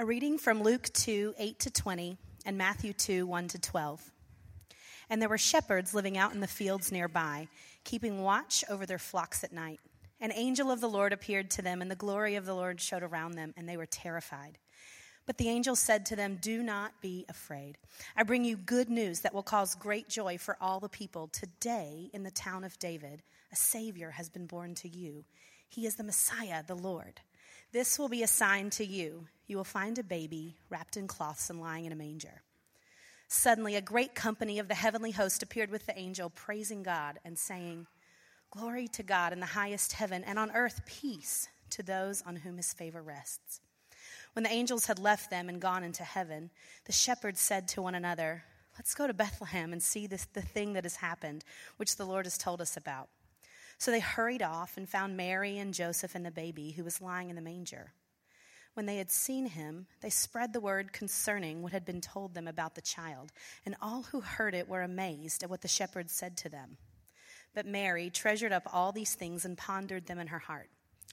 A reading from Luke 2 8 to 20 and Matthew 2 1 to 12. And there were shepherds living out in the fields nearby, keeping watch over their flocks at night. An angel of the Lord appeared to them, and the glory of the Lord showed around them, and they were terrified. But the angel said to them, Do not be afraid. I bring you good news that will cause great joy for all the people. Today, in the town of David, a Savior has been born to you. He is the Messiah, the Lord. This will be a sign to you. You will find a baby wrapped in cloths and lying in a manger. Suddenly, a great company of the heavenly host appeared with the angel, praising God and saying, Glory to God in the highest heaven, and on earth peace to those on whom his favor rests. When the angels had left them and gone into heaven, the shepherds said to one another, Let's go to Bethlehem and see this, the thing that has happened, which the Lord has told us about. So they hurried off and found Mary and Joseph and the baby who was lying in the manger. When they had seen him, they spread the word concerning what had been told them about the child, and all who heard it were amazed at what the shepherds said to them. But Mary treasured up all these things and pondered them in her heart.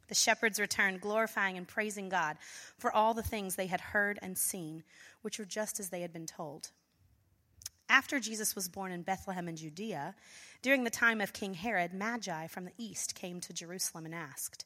The shepherds returned, glorifying and praising God for all the things they had heard and seen, which were just as they had been told. After Jesus was born in Bethlehem in Judea, during the time of King Herod, Magi from the east came to Jerusalem and asked,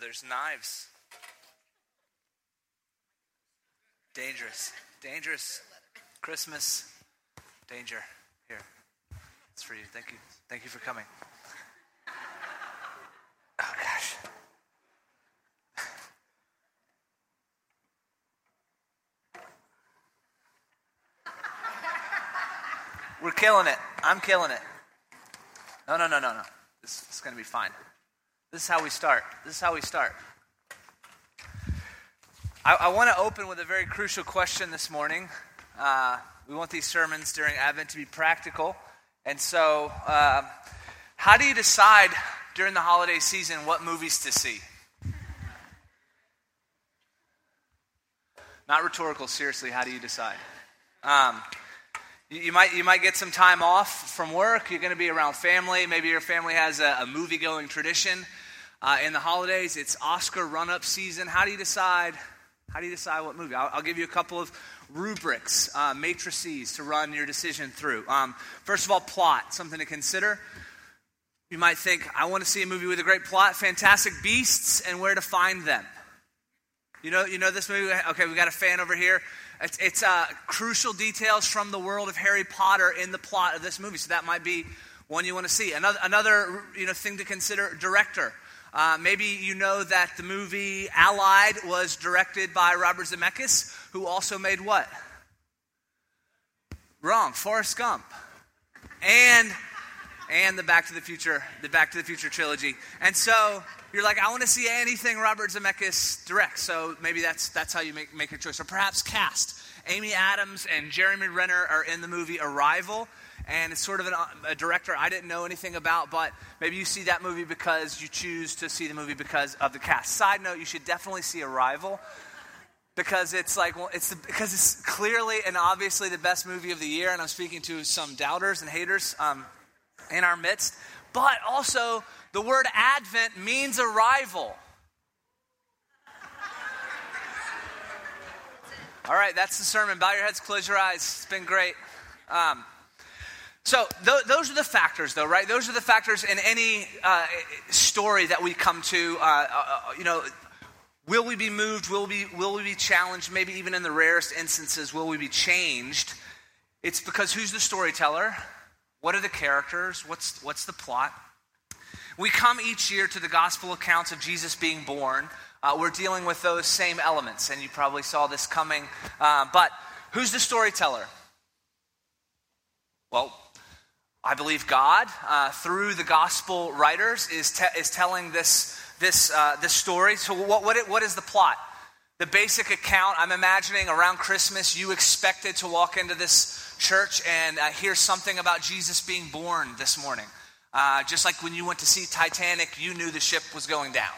there's knives. Dangerous. Dangerous. Christmas. Danger. Here. It's for you. Thank you. Thank you for coming. Oh, gosh. We're killing it. I'm killing it. No, no, no, no, no. This is going to be fine. This is how we start. This is how we start. I, I want to open with a very crucial question this morning. Uh, we want these sermons during Advent to be practical. And so, uh, how do you decide during the holiday season what movies to see? Not rhetorical, seriously, how do you decide? Um, you, might, you might get some time off from work. You're going to be around family. Maybe your family has a, a movie going tradition. Uh, in the holidays, it's Oscar run up season. How do you decide? How do you decide what movie? I'll, I'll give you a couple of rubrics, uh, matrices to run your decision through. Um, first of all, plot, something to consider. You might think, I want to see a movie with a great plot, Fantastic Beasts, and where to find them. You know, you know this movie? Okay, we got a fan over here. It's, it's uh, crucial details from the world of Harry Potter in the plot of this movie. So that might be one you want to see. Another, another you know, thing to consider director. Uh, maybe you know that the movie Allied was directed by Robert Zemeckis, who also made what? Wrong, Forrest Gump. And and the Back to the Future, the Back to the Future trilogy. And so you're like, I want to see anything Robert Zemeckis directs. So maybe that's that's how you make make your choice. Or perhaps cast. Amy Adams and Jeremy Renner are in the movie Arrival, and it's sort of an, a director I didn't know anything about, but maybe you see that movie because you choose to see the movie because of the cast. Side note: you should definitely see Arrival because it's like well, it's the, because it's clearly and obviously the best movie of the year, and I'm speaking to some doubters and haters um, in our midst. But also, the word Advent means arrival. All right, that's the sermon. Bow your heads, close your eyes. It's been great. Um, so th- those are the factors, though, right? Those are the factors in any uh, story that we come to. Uh, uh, you know, will we be moved? Will we, will we be challenged? Maybe even in the rarest instances, will we be changed? It's because who's the storyteller? What are the characters? What's, what's the plot? We come each year to the gospel accounts of Jesus being born. Uh, we're dealing with those same elements, and you probably saw this coming. Uh, but who's the storyteller? Well, I believe God, uh, through the gospel writers, is, te- is telling this, this, uh, this story. So, what, what, what is the plot? The basic account, I'm imagining around Christmas, you expected to walk into this church and uh, hear something about Jesus being born this morning. Uh, just like when you went to see Titanic, you knew the ship was going down.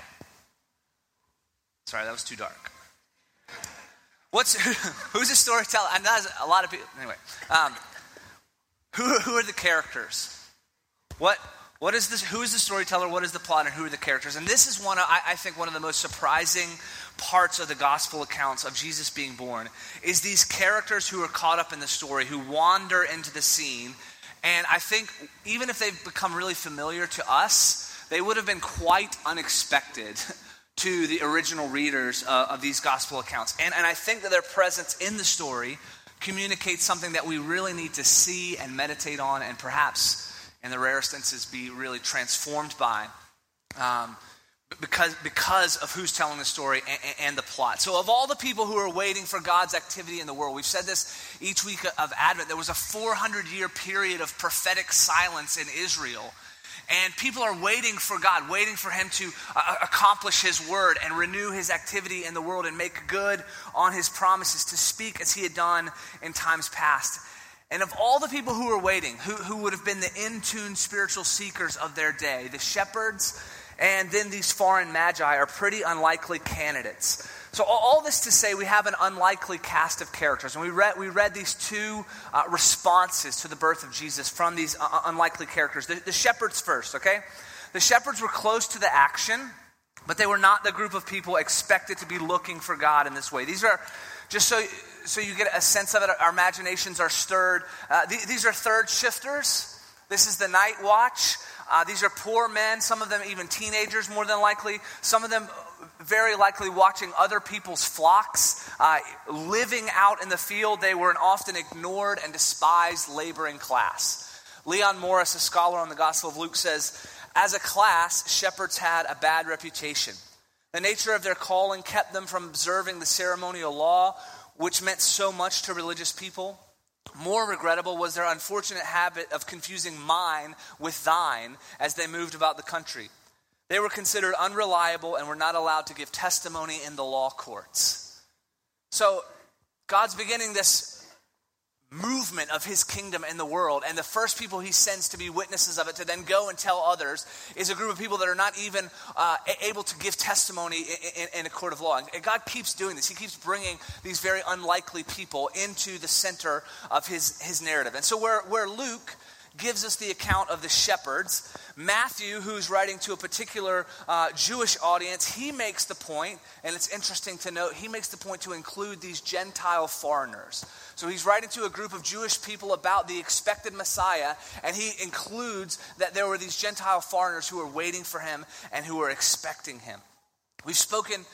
Sorry, that was too dark. What's who's the storyteller? And that's a lot of people. Anyway, um, who, who are the characters? What, what is this, who is the storyteller? What is the plot? And who are the characters? And this is one, of, I, I think, one of the most surprising parts of the gospel accounts of Jesus being born is these characters who are caught up in the story, who wander into the scene. And I think even if they've become really familiar to us, they would have been quite unexpected to the original readers uh, of these gospel accounts. And, and I think that their presence in the story communicates something that we really need to see and meditate on, and perhaps, in the rarest instances, be really transformed by. Um, because, because of who's telling the story and, and, the plot. So, of all the people who are waiting for God's activity in the world, we've said this each week of Advent, there was a 400 year period of prophetic silence in Israel and people are waiting for God, waiting for Him to uh, accomplish His word and renew His activity in the world and make good on His promises to speak as He had done in times past. And of all the people who were waiting, who, who would have been the in tune spiritual seekers of their day, the shepherds and then these foreign magi are pretty unlikely candidates. So, all this to say, we have an unlikely cast of characters. And we read, we read these two uh, responses to the birth of Jesus from these uh, uh, unlikely characters. The, the shepherds first, okay? The shepherds were close to the action, but they were not the group of people expected to be looking for God in this way. These are, just so, so you get a sense of it, our imaginations are stirred. Uh, th- these are third shifters. This is the night watch. Uh, these are poor men, some of them even teenagers, more than likely. Some of them very likely watching other people's flocks, uh, living out in the field. They were an often ignored and despised laboring class. Leon Morris, a scholar on the Gospel of Luke, says, As a class, shepherds had a bad reputation. The nature of their calling kept them from observing the ceremonial law, which meant so much to religious people. More regrettable was their unfortunate habit of confusing mine with thine as they moved about the country. They were considered unreliable and were not allowed to give testimony in the law courts. So, God's beginning this movement of his kingdom in the world, and the first people he sends to be witnesses of it to then go and tell others is a group of people that are not even uh, able to give testimony in, in, in, a court of law. And God keeps doing this. He keeps bringing these very unlikely people into the center of his, his narrative. And so, where, where Luke gives us the account of the shepherds. Matthew, who's writing to a particular uh, Jewish audience, he makes the point, and it's interesting to note, he makes the point to include these Gentile foreigners. So he's writing to a group of Jewish people about the expected Messiah, and he includes that there were these Gentile foreigners who were waiting for him and who were expecting him. We've spoken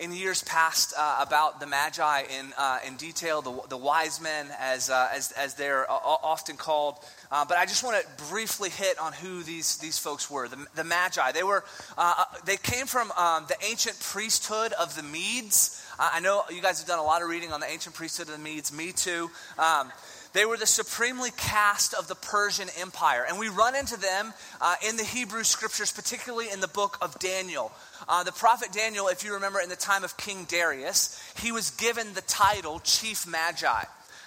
in years past uh, about the Magi in, uh, in detail, the, the wise men, as, uh, as, as they're often called. Uh, but I just want to briefly hit on who these, these folks were. The, the Magi, they, were, uh, uh, they came from um, the ancient priesthood of the Medes. I know you guys have done a lot of reading on the ancient priesthood of the Medes, me too. Um, they were the supremely caste of the Persian Empire. And we run into them uh, in the Hebrew scriptures, particularly in the book of Daniel. Uh, the prophet Daniel, if you remember, in the time of King Darius, he was given the title Chief Magi.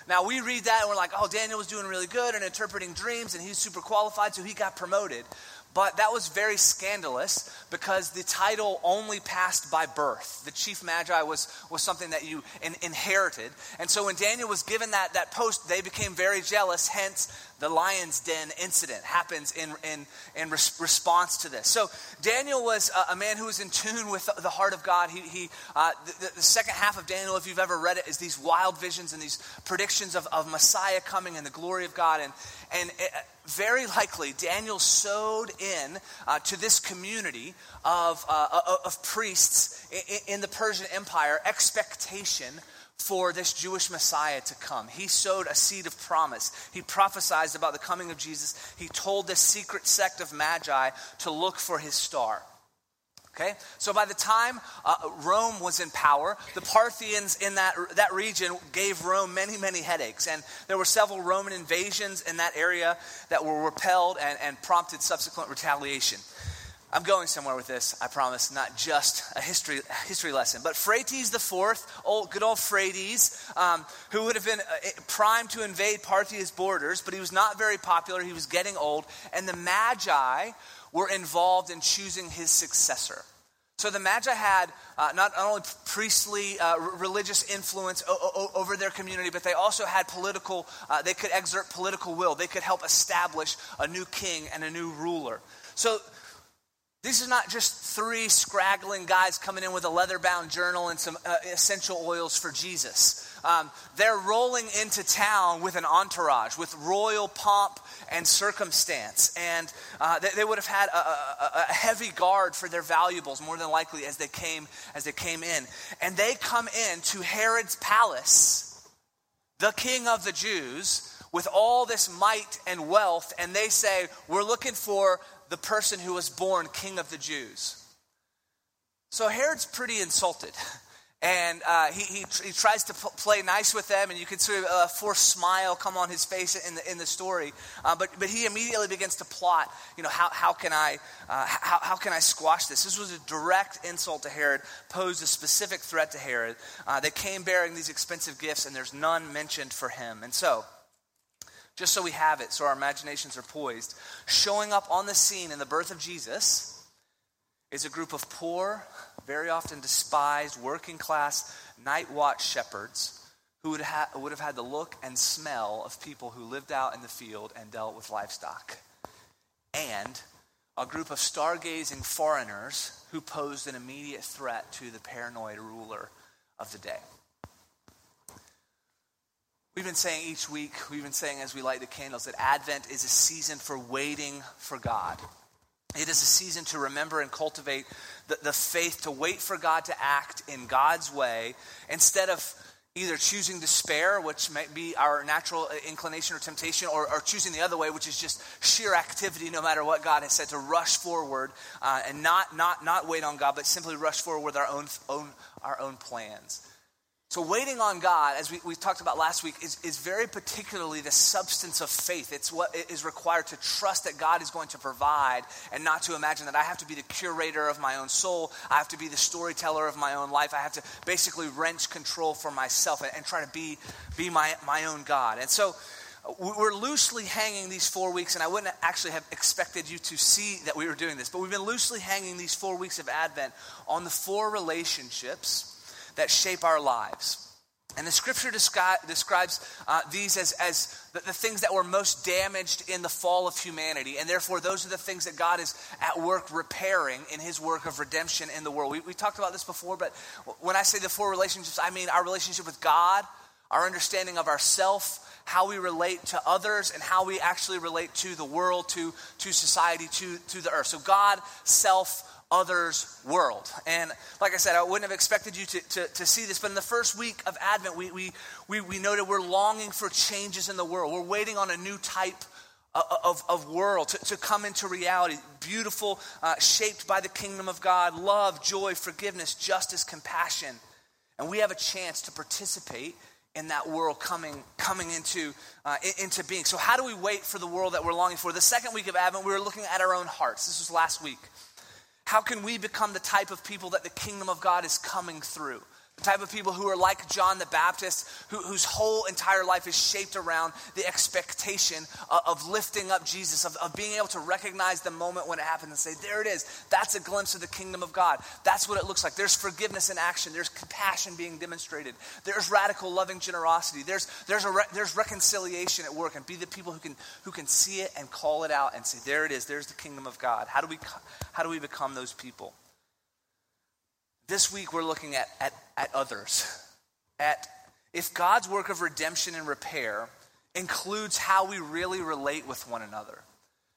Now we read that and we're like, oh, Daniel was doing really good and interpreting dreams and he's super qualified, so he got promoted. But that was very scandalous because the title only passed by birth. The chief magi was, was something that you in, inherited. And so when Daniel was given that, that post, they became very jealous. Hence, the lion's den incident happens in, in, in res- response to this. So Daniel was a, a, man who was in tune with the heart of God. He, he, uh, the, the, second half of Daniel, if you've ever read it, is these wild visions and these predictions of, of Messiah coming and the glory of God. And, and it, very likely, Daniel sowed in uh, to this community of, uh, of priests in, in the Persian Empire expectation for this Jewish Messiah to come. He sowed a seed of promise. He prophesied about the coming of Jesus. He told this secret sect of Magi to look for his star. Okay? So by the time uh, Rome was in power, the Parthians in that, that region gave Rome many, many headaches. And there were several Roman invasions in that area that were repelled and, and prompted subsequent retaliation. I'm going somewhere with this, I promise, not just a history, history lesson. But Phraates IV, old, good old Phraates, um, who would have been uh, primed to invade Parthia's borders, but he was not very popular. He was getting old. And the Magi were involved in choosing his successor. So the Magi had uh, not only priestly uh, religious influence o- o- over their community, but they also had political, uh, they could exert political will. They could help establish a new king and a new ruler. So these are not just three scraggling guys coming in with a leather bound journal and some uh, essential oils for Jesus. Um, they're rolling into town with an entourage, with royal pomp and circumstance. And uh, they, they, would have had a, a, a, heavy guard for their valuables, more than likely, as they came, as they came in. And they come in to Herod's palace, the king of the Jews, with all this might and wealth, and they say, We're looking for the person who was born king of the Jews. So Herod's pretty insulted. And uh, he, he, he, tries to p- play nice with them, and you can see a forced smile come on his face in the, in the story. Uh, but, but he immediately begins to plot, you know, how, how, can I, uh, how, how can I squash this? This was a direct insult to Herod, posed a specific threat to Herod. Uh, they came bearing these expensive gifts, and there's none mentioned for him. And so, just so we have it, so our imaginations are poised. Showing up on the scene in the birth of Jesus is a group of poor, very often despised, working class, night watch shepherds who would, ha- would have had the look and smell of people who lived out in the field and dealt with livestock. And a group of stargazing foreigners who posed an immediate threat to the paranoid ruler of the day. We've been saying each week, we've been saying as we light the candles, that Advent is a season for waiting for God. It is a season to remember and cultivate the, the faith to wait for God to act in God's way instead of either choosing despair, which might be our natural inclination or temptation, or, or, choosing the other way, which is just sheer activity, no matter what God has said, to rush forward uh, and not, not, not wait on God, but simply rush forward with our own, own, our own plans. So, waiting on God, as we, we talked about last week, is, is very particularly the substance of faith. It's what is required to trust that God is going to provide and not to imagine that I have to be the curator of my own soul. I have to be the storyteller of my own life. I have to basically wrench control for myself and, and try to be, be my, my own God. And so, we're loosely hanging these four weeks, and I wouldn't actually have expected you to see that we were doing this, but we've been loosely hanging these four weeks of Advent on the four relationships that shape our lives. And the scripture descri- describes uh, these as, as the, the, things that were most damaged in the fall of humanity. And therefore, those are the things that God is at work repairing in his work of redemption in the world. We, we talked about this before, but when I say the four relationships, I mean our relationship with God, our understanding of ourself, how we relate to others, and how we actually relate to the world, to, to society, to, to the earth. So, God, self, other's world. And like I said, I wouldn't have expected you to, to, to, see this, but in the first week of Advent, we, we, we, we noted we're longing for changes in the world. We're waiting on a new type of, of world to, to come into reality. Beautiful, uh, shaped by the kingdom of God, love, joy, forgiveness, justice, compassion. And we have a chance to participate in that world coming, coming into, uh, into being. So, how do we wait for the world that we're longing for? The second week of Advent, we were looking at our own hearts. This was last week. How can we become the type of people that the kingdom of God is coming through? The type of people who are like John the Baptist, who, whose whole entire life is shaped around the expectation of, of lifting up Jesus, of, of being able to recognize the moment when it happens and say, There it is. That's a glimpse of the kingdom of God. That's what it looks like. There's forgiveness in action, there's compassion being demonstrated, there's radical loving generosity, there's, there's, a re- there's reconciliation at work, and be the people who can, who can see it and call it out and say, There it is. There's the kingdom of God. How do we, how do we become those people? This week we're looking at, at, at others. At if God's work of redemption and repair includes how we really relate with one another,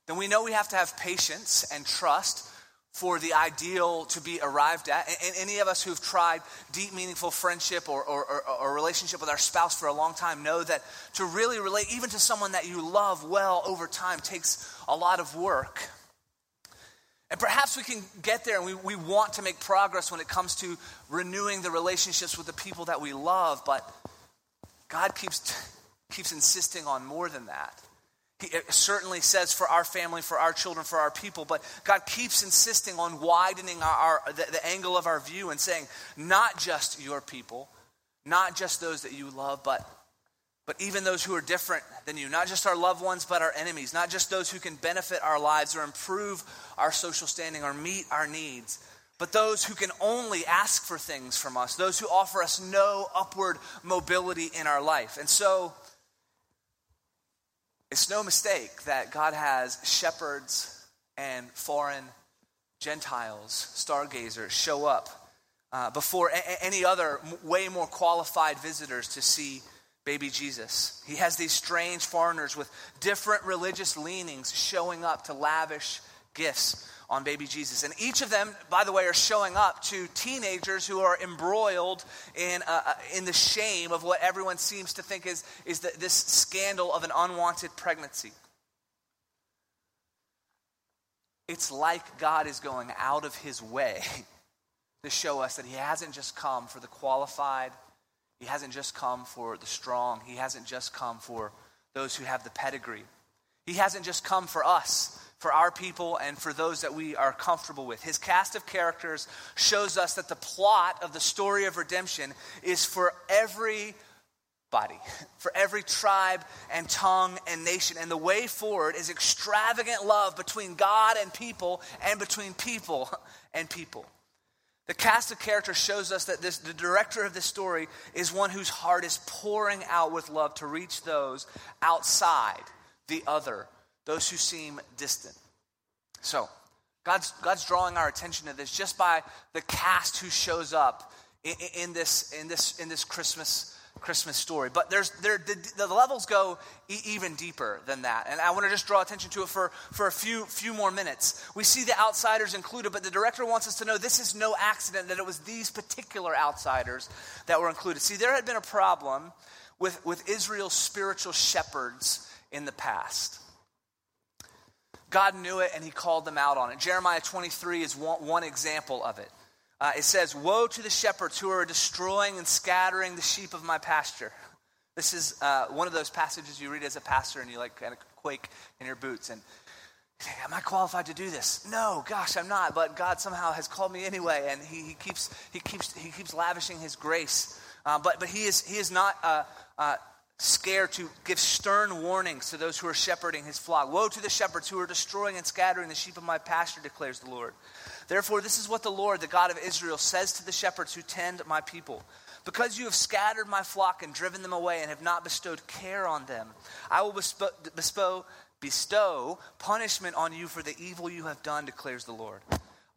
then we know we have to have patience and trust for the ideal to be arrived at. And any of us who've tried deep, meaningful friendship or, or, or, or, relationship with our spouse for a long time know that to really relate, even to someone that you love well over time, takes a lot of work. And perhaps we can get there and we, we want to make progress when it comes to renewing the relationships with the people that we love, but God keeps, keeps insisting on more than that. He certainly says for our family, for our children, for our people, but God keeps insisting on widening our, our the, the angle of our view and saying, not just your people, not just those that you love, but but even those who are different than you, not just our loved ones, but our enemies, not just those who can benefit our lives or improve our social standing or meet our needs, but those who can only ask for things from us, those who offer us no upward mobility in our life. And so, it's no mistake that God has shepherds and foreign Gentiles, stargazers, show up uh, before a- any other way more qualified visitors to see baby Jesus. He has these strange foreigners with different religious leanings showing up to lavish gifts on baby Jesus. And each of them, by the way, are showing up to teenagers who are embroiled in, uh, uh in the shame of what everyone seems to think is, is the, this scandal of an unwanted pregnancy. It's like God is going out of his way to show us that he hasn't just come for the qualified he hasn't just come for the strong, He hasn't just come for those who have the pedigree. He hasn't just come for us, for our people, and for those that we are comfortable with. His cast of characters shows us that the plot of the story of redemption is for every body, for every tribe and tongue and nation. And the way forward is extravagant love between God and people and between people and people. The cast of characters shows us that this, the director of this story is one whose heart is pouring out with love to reach those outside the other, those who seem distant. So, God's, God's drawing our attention to this just by the cast who shows up in, in this, in, this, in this Christmas Christmas story. But there's, there, the, the levels go e- even deeper than that. And I want to just draw attention to it for, for a few, few more minutes. We see the outsiders included, but the director wants us to know this is no accident that it was these particular outsiders that were included. See, there had been a problem with, with Israel's spiritual shepherds in the past. God knew it and he called them out on it. Jeremiah 23 is one, one example of it. Uh, it says, Woe to the shepherds who are destroying and scattering the sheep of my pasture. This is uh, one of those passages you read as a pastor and you like kind of quake in your boots and say, Am I qualified to do this? No, gosh, I'm not. But God somehow has called me anyway, and He, he keeps He keeps He keeps lavishing His grace. Uh, but but He is He is not. Uh, uh scared to give stern warnings to those who are shepherding his flock. Woe to the shepherds who are destroying and scattering the sheep of my pasture, declares the Lord. Therefore, this is what the Lord, the God of Israel, says to the shepherds who tend my people. Because you have scattered my flock and driven them away and have not bestowed care on them, I will bestow, bestow, bestow punishment on you for the evil you have done, declares the Lord.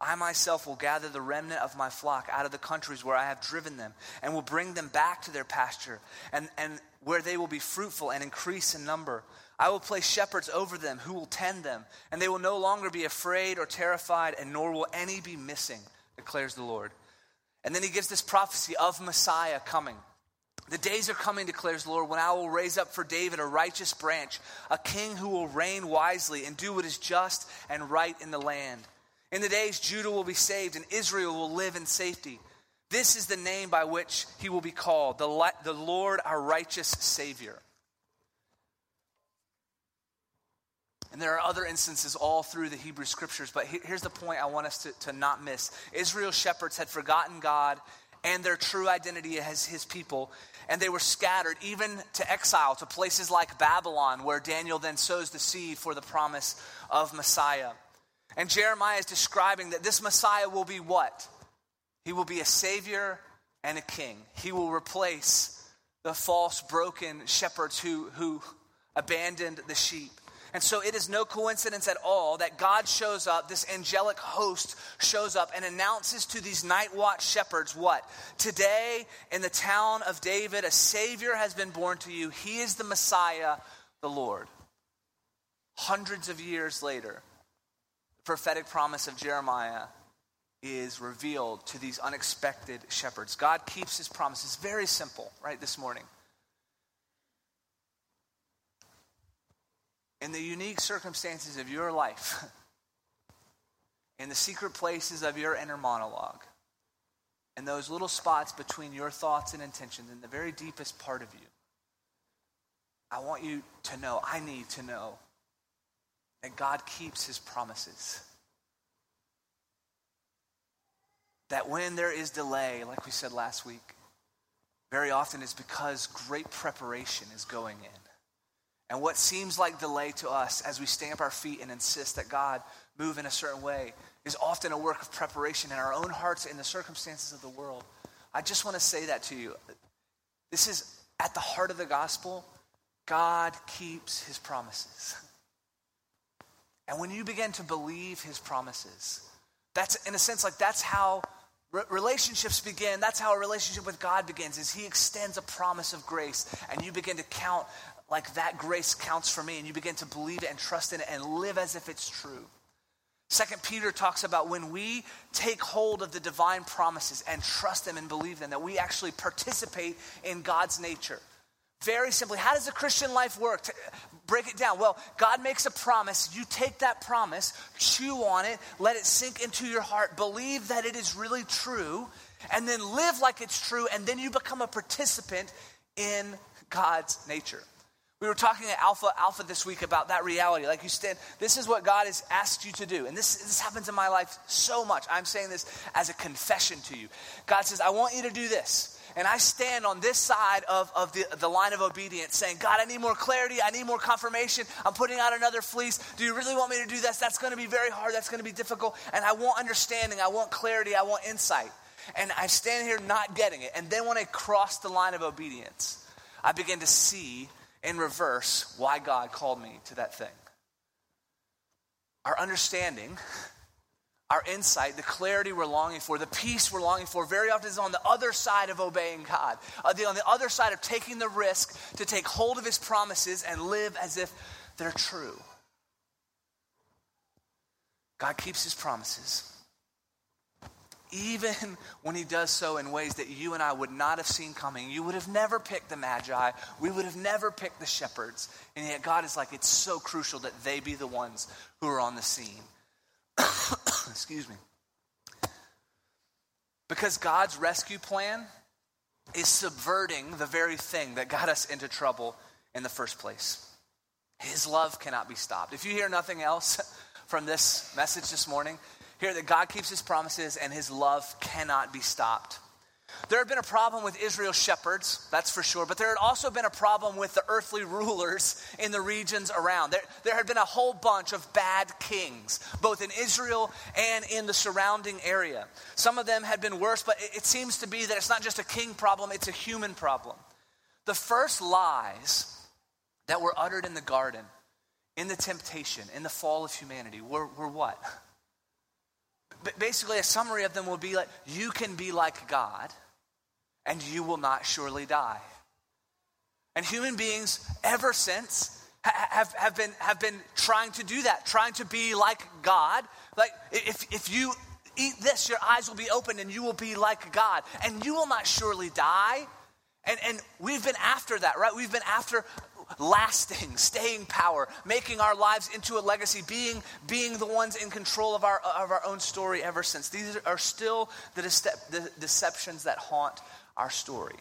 I myself will gather the remnant of my flock out of the countries where I have driven them, and will bring them back to their pasture, and, and where they will be fruitful and increase in number. I will place shepherds over them who will tend them, and they will no longer be afraid or terrified, and nor will any be missing, declares the Lord. And then he gives this prophecy of Messiah coming. The days are coming, declares the Lord, when I will raise up for David a righteous branch, a king who will reign wisely and do what is just and right in the land. In the days, Judah will be saved and Israel will live in safety. This is the name by which he will be called, the, Lord our righteous Savior. And there are other instances all through the Hebrew scriptures, but here's the point I want us to, to not miss Israel's shepherds had forgotten God and their true identity as his people. And they were scattered even to exile to places like Babylon, where Daniel then sows the seed for the promise of Messiah. And Jeremiah is describing that this Messiah will be what? He will be a savior and a king. He will replace the false, broken shepherds who, who abandoned the sheep. And so it is no coincidence at all that God shows up, this angelic host shows up and announces to these night watch shepherds what? Today in the town of David, a Savior has been born to you. He is the Messiah, the Lord. Hundreds of years later, the prophetic promise of Jeremiah is revealed to these unexpected shepherds. God keeps his promises. Very simple, right, this morning. In the unique circumstances of your life, in the secret places of your inner monologue, in those little spots between your thoughts and intentions, in the very deepest part of you, I want you to know, I need to know, that God keeps his promises. That when there is delay, like we said last week, very often it's because great preparation is going in. And what seems like delay to us as we stamp our feet and insist that God move in a certain way is often a work of preparation in our own hearts and the circumstances of the world. I just want to say that to you. This is at the heart of the gospel. God keeps his promises. And when you begin to believe his promises, that's in a sense like that's how relationships begin that's how a relationship with god begins is he extends a promise of grace and you begin to count like that grace counts for me and you begin to believe it and trust in it and live as if it's true. Second Peter talks about when we take hold of the divine promises and trust them and believe them, that we actually participate in God's nature. Very simply, how does a Christian life work? To break it down. Well, God makes a promise. You take that promise, chew on it, let it sink into your heart, believe that it is really true, and then live like it's true, and then you become a participant in God's nature. We were talking at Alpha Alpha this week about that reality. Like you stand, this is what God has asked you to do. And this, this happens in my life so much. I'm saying this as a confession to you. God says, I want you to do this. And I stand on this side of, of the, the line of obedience saying, God, I need more clarity. I need more confirmation. I'm putting out another fleece. Do you really want me to do this? That's going to be very hard. That's going to be difficult. And I want understanding. I want clarity. I want insight. And I stand here not getting it. And then when I cross the line of obedience, I begin to see in reverse why God called me to that thing. Our understanding, our insight, the clarity we're longing for, the peace we're longing for, very often is on the other side of obeying God, uh, on the other side of taking the risk to take hold of His promises and live as if they're true. God keeps His promises even when he does so in ways that you and I would not have seen coming. You would have never picked the Magi. We would have never picked the shepherds. And yet God is like, it's so crucial that they be the ones who are on the scene. Excuse me. Because God's rescue plan is subverting the very thing that got us into trouble in the first place. His love cannot be stopped. If you hear nothing else from this message this morning, hear that God keeps his promises and his love cannot be stopped. There had been a problem with Israel's shepherds, that's for sure, but there had also been a problem with the earthly rulers in the regions around. There, there had been a whole bunch of bad kings, both in Israel and in the surrounding area. Some of them had been worse, but it, it seems to be that it's not just a king problem, it's a human problem. The first lies that were uttered in the garden, in the temptation, in the fall of humanity, were, were what? Basically, a summary of them will be like, you can be like God, and you will not surely die. And human beings, ever since, have, have, been, have been trying to do that, trying to be like God. Like, if, if you eat this, your eyes will be opened and you will be like God, and you will not surely die. And, and we've been after that, right? We've been after lasting, staying power, making our lives into a legacy, being, being the ones in control of our, of our own story ever since. These are still the, the deceptions that haunt our story.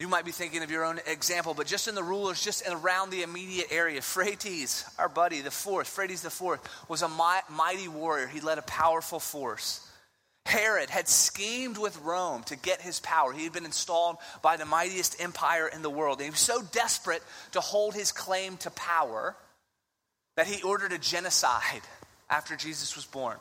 You might be thinking of your own example, but just in the rulers, just around the immediate area, Phraates, our buddy, the fourth, Phraates the fourth, was a mighty warrior. He led a powerful force. Herod had schemed with Rome to get his power. He had been installed by the mightiest empire in the world. And he was so desperate to hold his claim to power that he ordered a genocide after Jesus was born.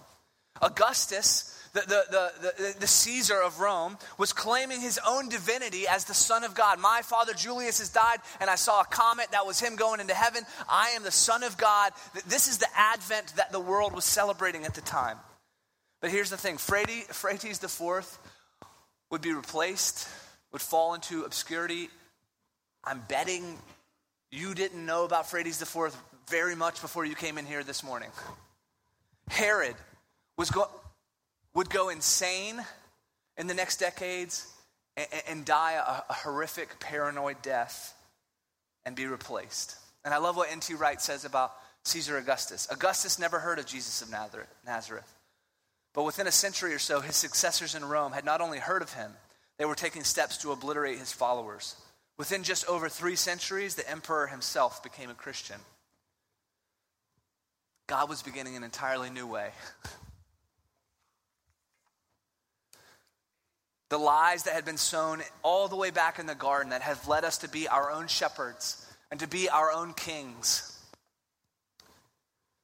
Augustus, the, the, the, the, the Caesar of Rome, was claiming his own divinity as the Son of God. My father Julius has died, and I saw a comet that was him going into heaven. I am the Son of God. This is the advent that the world was celebrating at the time. But here's the thing Phraates the Fourth would be replaced, would fall into obscurity. I'm betting you didn't know about Phraates the Fourth very much before you came in here this morning. Herod was go, would go insane in the next decades and, and die a, a horrific paranoid death and be replaced. And I love what N.T. Wright says about Caesar Augustus. Augustus never heard of Jesus of Nazareth. But within a century or so, his successors in Rome had not only heard of him, they were taking steps to obliterate his followers. Within just over three centuries, the emperor himself became a Christian. God was beginning an entirely new way. the lies that had been sown all the way back in the garden that have led us to be our own shepherds and to be our own kings,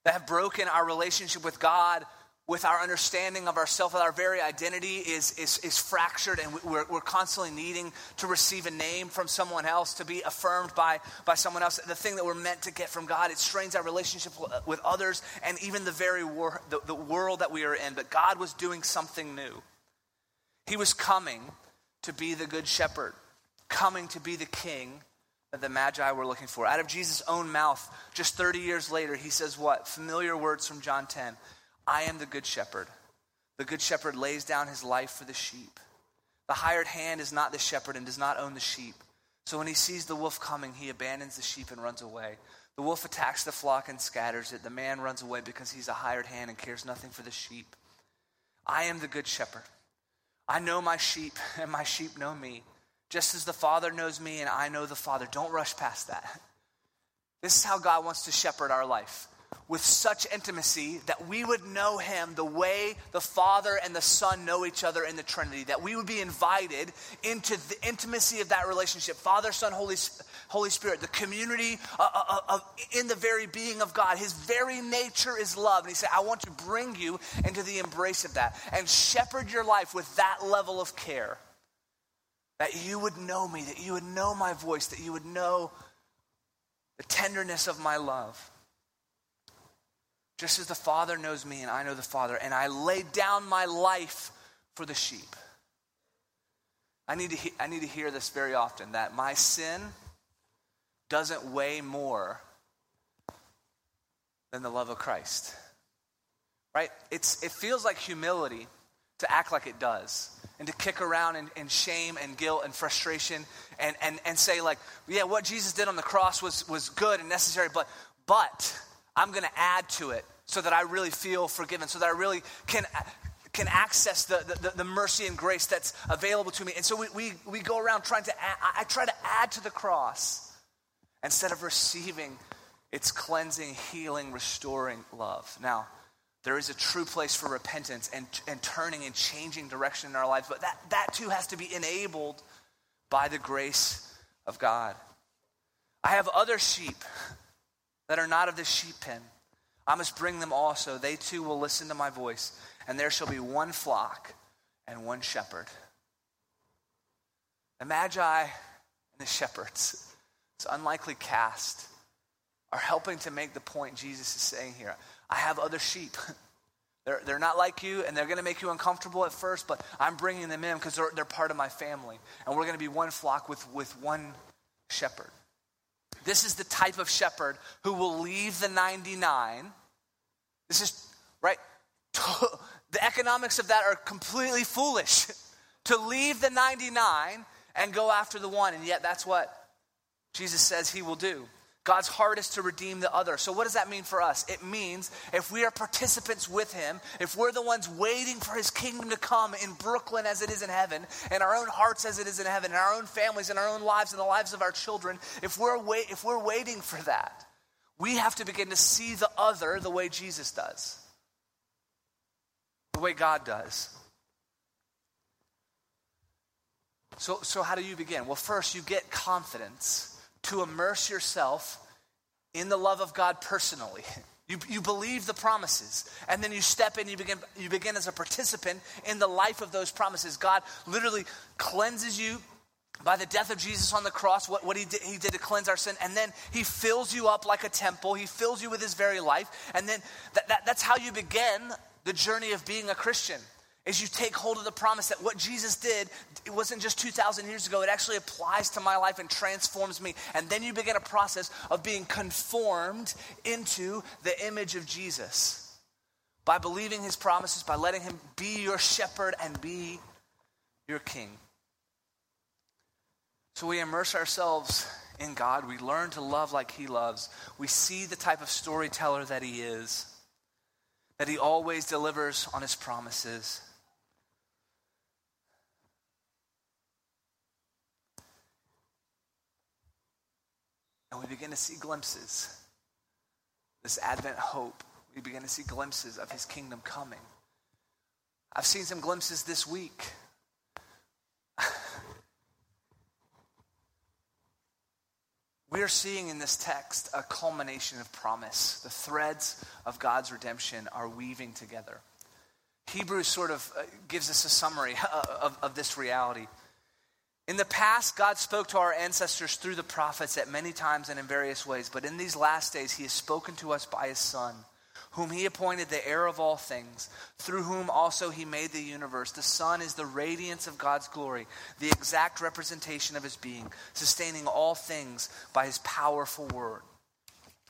that have broken our relationship with God with our understanding of ourselves, our very identity is, is, is fractured, and we're, we're constantly needing to receive a name from someone else, to be affirmed by, by someone else. The thing that we're meant to get from God, it strains our relationship with others and even the very the, the world that we are in. But God was doing something new. He was coming to be the good shepherd, coming to be the king that the Magi were looking for. Out of Jesus' own mouth, just 30 years later, he says what? Familiar words from John 10. I am the good shepherd. The good shepherd lays down his life for the sheep. The hired hand is not the shepherd and does not own the sheep. So when he sees the wolf coming, he abandons the sheep and runs away. The wolf attacks the flock and scatters it. The man runs away because he's a hired hand and cares nothing for the sheep. I am the good shepherd. I know my sheep, and my sheep know me. Just as the Father knows me, and I know the Father. Don't rush past that. This is how God wants to shepherd our life with such intimacy that we would know him the way the Father and the Son know each other in the Trinity, that we would be invited into the intimacy of that relationship Father, Son, Holy, Holy Spirit, the community uh, uh, uh, of, in the very being of God. His very nature is love. And he said, I want to bring you into the embrace of that and shepherd your life with that level of care. That you would know me, that you would know my voice, that you would know the tenderness of my love. Just as the Father knows me and I know the Father, and I lay down my life for the sheep. I need to, he- I need to hear this very often that my sin doesn't weigh more than the love of Christ. Right? It's, it feels like humility to act like it does and to kick around in, in, shame and guilt and frustration and, and, and say like yeah what jesus did on the cross was, was good and necessary but but I'm going to add to it so that I really feel forgiven, so that I really can can access the, the, the, mercy and grace that's available to me. And so we, we, we go around trying to add, I try to add to the cross instead of receiving its cleansing, healing, restoring love. Now, there is a true place for repentance and, and turning and changing direction in our lives, but that, that too has to be enabled by the grace of God. I have other sheep that are not of the sheep pen. I must bring them also. They too will listen to my voice, and there shall be one flock and one shepherd. The Magi and the shepherds, it's unlikely cast, are helping to make the point Jesus is saying here. I have other sheep. They're, they're not like you, and they're going to make you uncomfortable at first, but I'm bringing them in because they're, they're part of my family. And we're going to be one flock with, with one shepherd. This is the type of shepherd who will leave the 99. This is, right? The economics of that are completely foolish. to leave the 99 and go after the one. And yet, that's what Jesus says he will do. God's heart is to redeem the other. So, what does that mean for us? It means if we are participants with Him, if we're the ones waiting for His kingdom to come in Brooklyn as it is in heaven, in our own hearts as it is in heaven, in our own families, in our own lives, in the lives of our children, if we're, wait, if we're waiting for that, we have to begin to see the other the way Jesus does, the way God does. So, so how do you begin? Well, first, you get confidence to immerse yourself in the love of God personally. You, you believe the promises, and then you step in, you begin, you begin as a participant in the life of those promises. God literally cleanses you by the death of Jesus on the cross, what, what he, did, he did to cleanse our sin, and then he fills you up like a temple. He fills you with his very life, and then that, that, that's how you begin the journey of being a Christian is you take hold of the promise that what Jesus did, it wasn't just 2,000 years ago, it actually applies to my life and transforms me. And then you begin a process of being conformed into the image of Jesus by believing his promises, by letting him be your shepherd and be your king. So we immerse ourselves in God. We learn to love like he loves. We see the type of storyteller that he is, that he always delivers on his promises. And we begin to see glimpses. This Advent hope, we begin to see glimpses of his kingdom coming. I've seen some glimpses this week. we are seeing in this text a culmination of promise. The threads of God's redemption are weaving together. Hebrews sort of uh, gives us a summary of, of this reality. In the past, God spoke to our ancestors through the prophets at many times and in various ways, but in these last days, He has spoken to us by His Son, whom He appointed the heir of all things, through whom also He made the universe. The Son is the radiance of God's glory, the exact representation of His being, sustaining all things by His powerful word.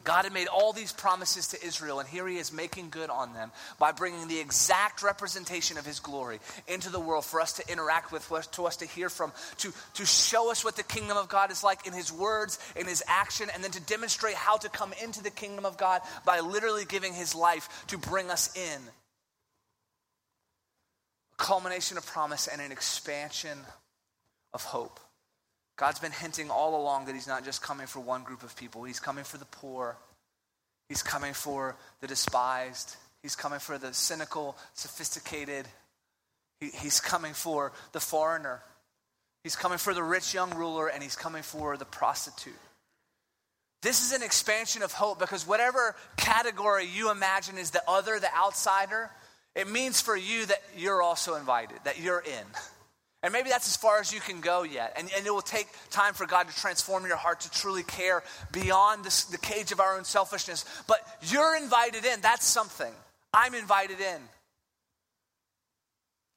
God had made all these promises to Israel, and here he is making good on them by bringing the exact representation of his glory into the world for us to interact with, for us, to us to hear from, to, to show us what the kingdom of God is like in his words, in his action, and then to demonstrate how to come into the kingdom of God by literally giving his life to bring us in. A culmination of promise and an expansion of hope. God's been hinting all along that He's not just coming for one group of people, He's coming for the poor, He's coming for the despised, He's coming for the cynical, sophisticated, he, He's coming for the foreigner, He's coming for the rich young ruler, and He's coming for the prostitute. This is an expansion of hope because whatever category you imagine is the other, the outsider, it means for you that you're also invited, that you're in. And maybe that's as far as you can go yet. And, and it will take time for God to transform your heart to truly care beyond this, the cage of our own selfishness. But you're invited in. That's something. I'm invited in.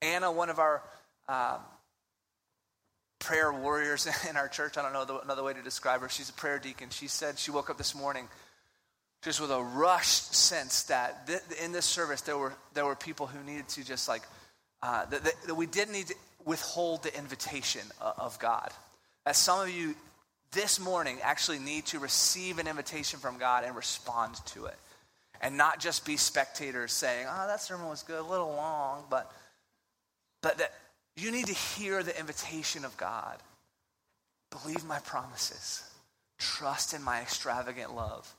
Anna, one of our um, prayer warriors in our church, I don't know another way to describe her, she's a prayer deacon. She said she woke up this morning just with a rushed sense that th- in this service there were, there were people who needed to just like, uh, that, that, we didn't need to withhold the invitation uh, of God. That some of you this morning actually need to receive an invitation from God and respond to it. And not just be spectators saying, oh, that sermon was good, a little long, but, but that you need to hear the invitation of God. Believe my promises. Trust in my extravagant love.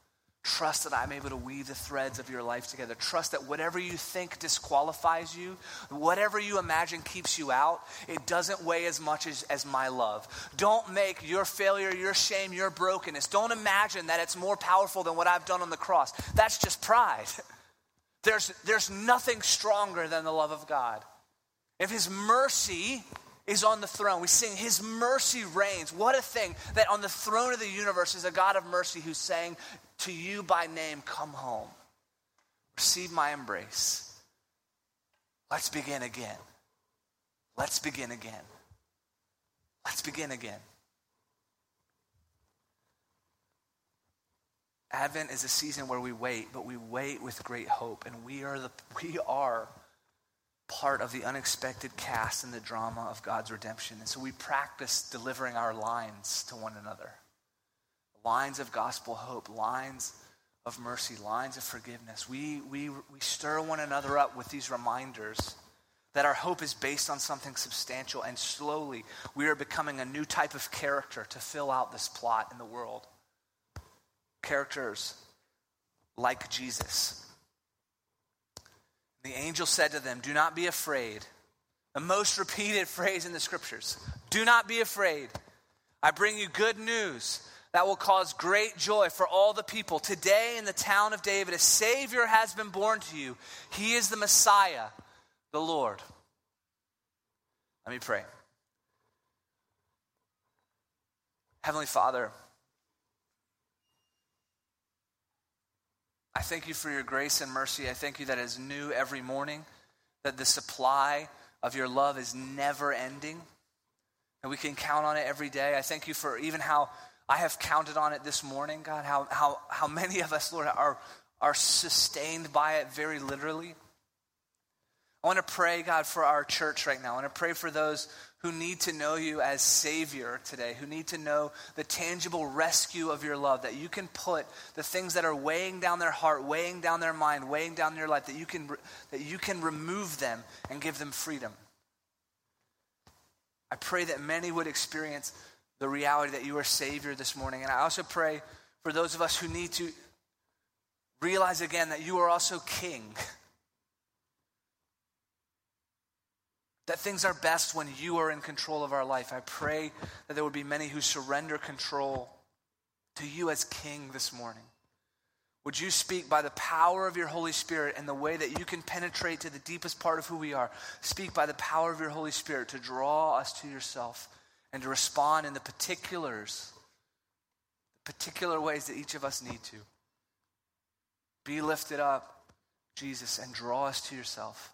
Trust that I'm able to weave the threads of your life together. Trust that whatever you think disqualifies you, whatever you imagine keeps you out, it doesn't weigh as much as, as my love. Don't make your failure, your shame, your brokenness. Don't imagine that it's more powerful than what I've done on the cross. That's just pride. There's, there's nothing stronger than the love of God. If His mercy is on the throne. We sing, His mercy reigns. What a thing that on the throne of the universe is a God of mercy who's saying, to you by name, come home. Receive my embrace. Let's begin again. Let's begin again. Let's begin again. Advent is a season where we wait, but we wait with great hope, and we are the we are part of the unexpected cast in the drama of God's redemption. And so we practice delivering our lines to one another lines of gospel hope, lines of mercy, lines of forgiveness. We, we, we stir one another up with these reminders that our hope is based on something substantial, and slowly we are becoming a new type of character to fill out this plot in the world. Characters like Jesus. The angel said to them, Do not be afraid. The most repeated phrase in the scriptures. Do not be afraid. I bring you good news that will cause great joy for all the people. Today in the town of David, a Savior has been born to you. He is the Messiah, the Lord. Let me pray. Heavenly Father, I thank you for your grace and mercy. I thank you that is new every morning, that the supply of your love is never ending, and we can count on it every day. I thank you for even how I have counted on it this morning, God, how, how, how many of us, Lord, are, are sustained by it very literally. I want to pray, God, for our church right now. I want to pray for those who need to know you as Savior today, who need to know the tangible rescue of your love, that you can put the things that are weighing down their heart, weighing down their mind, weighing down their life, that you can, that you can remove them and give them freedom. I pray that many would experience the reality that you are Savior this morning. And I also pray for those of us who need to realize again that you are also King. that things are best when you are in control of our life. I pray that there would be many who surrender control to you as King this morning. Would you speak by the power of your Holy Spirit and the way that you can penetrate to the deepest part of who we are? Speak by the power of your Holy Spirit to draw us to yourself and to respond in the particulars, the particular ways that each of us need to. Be lifted up, Jesus, and draw us to yourself.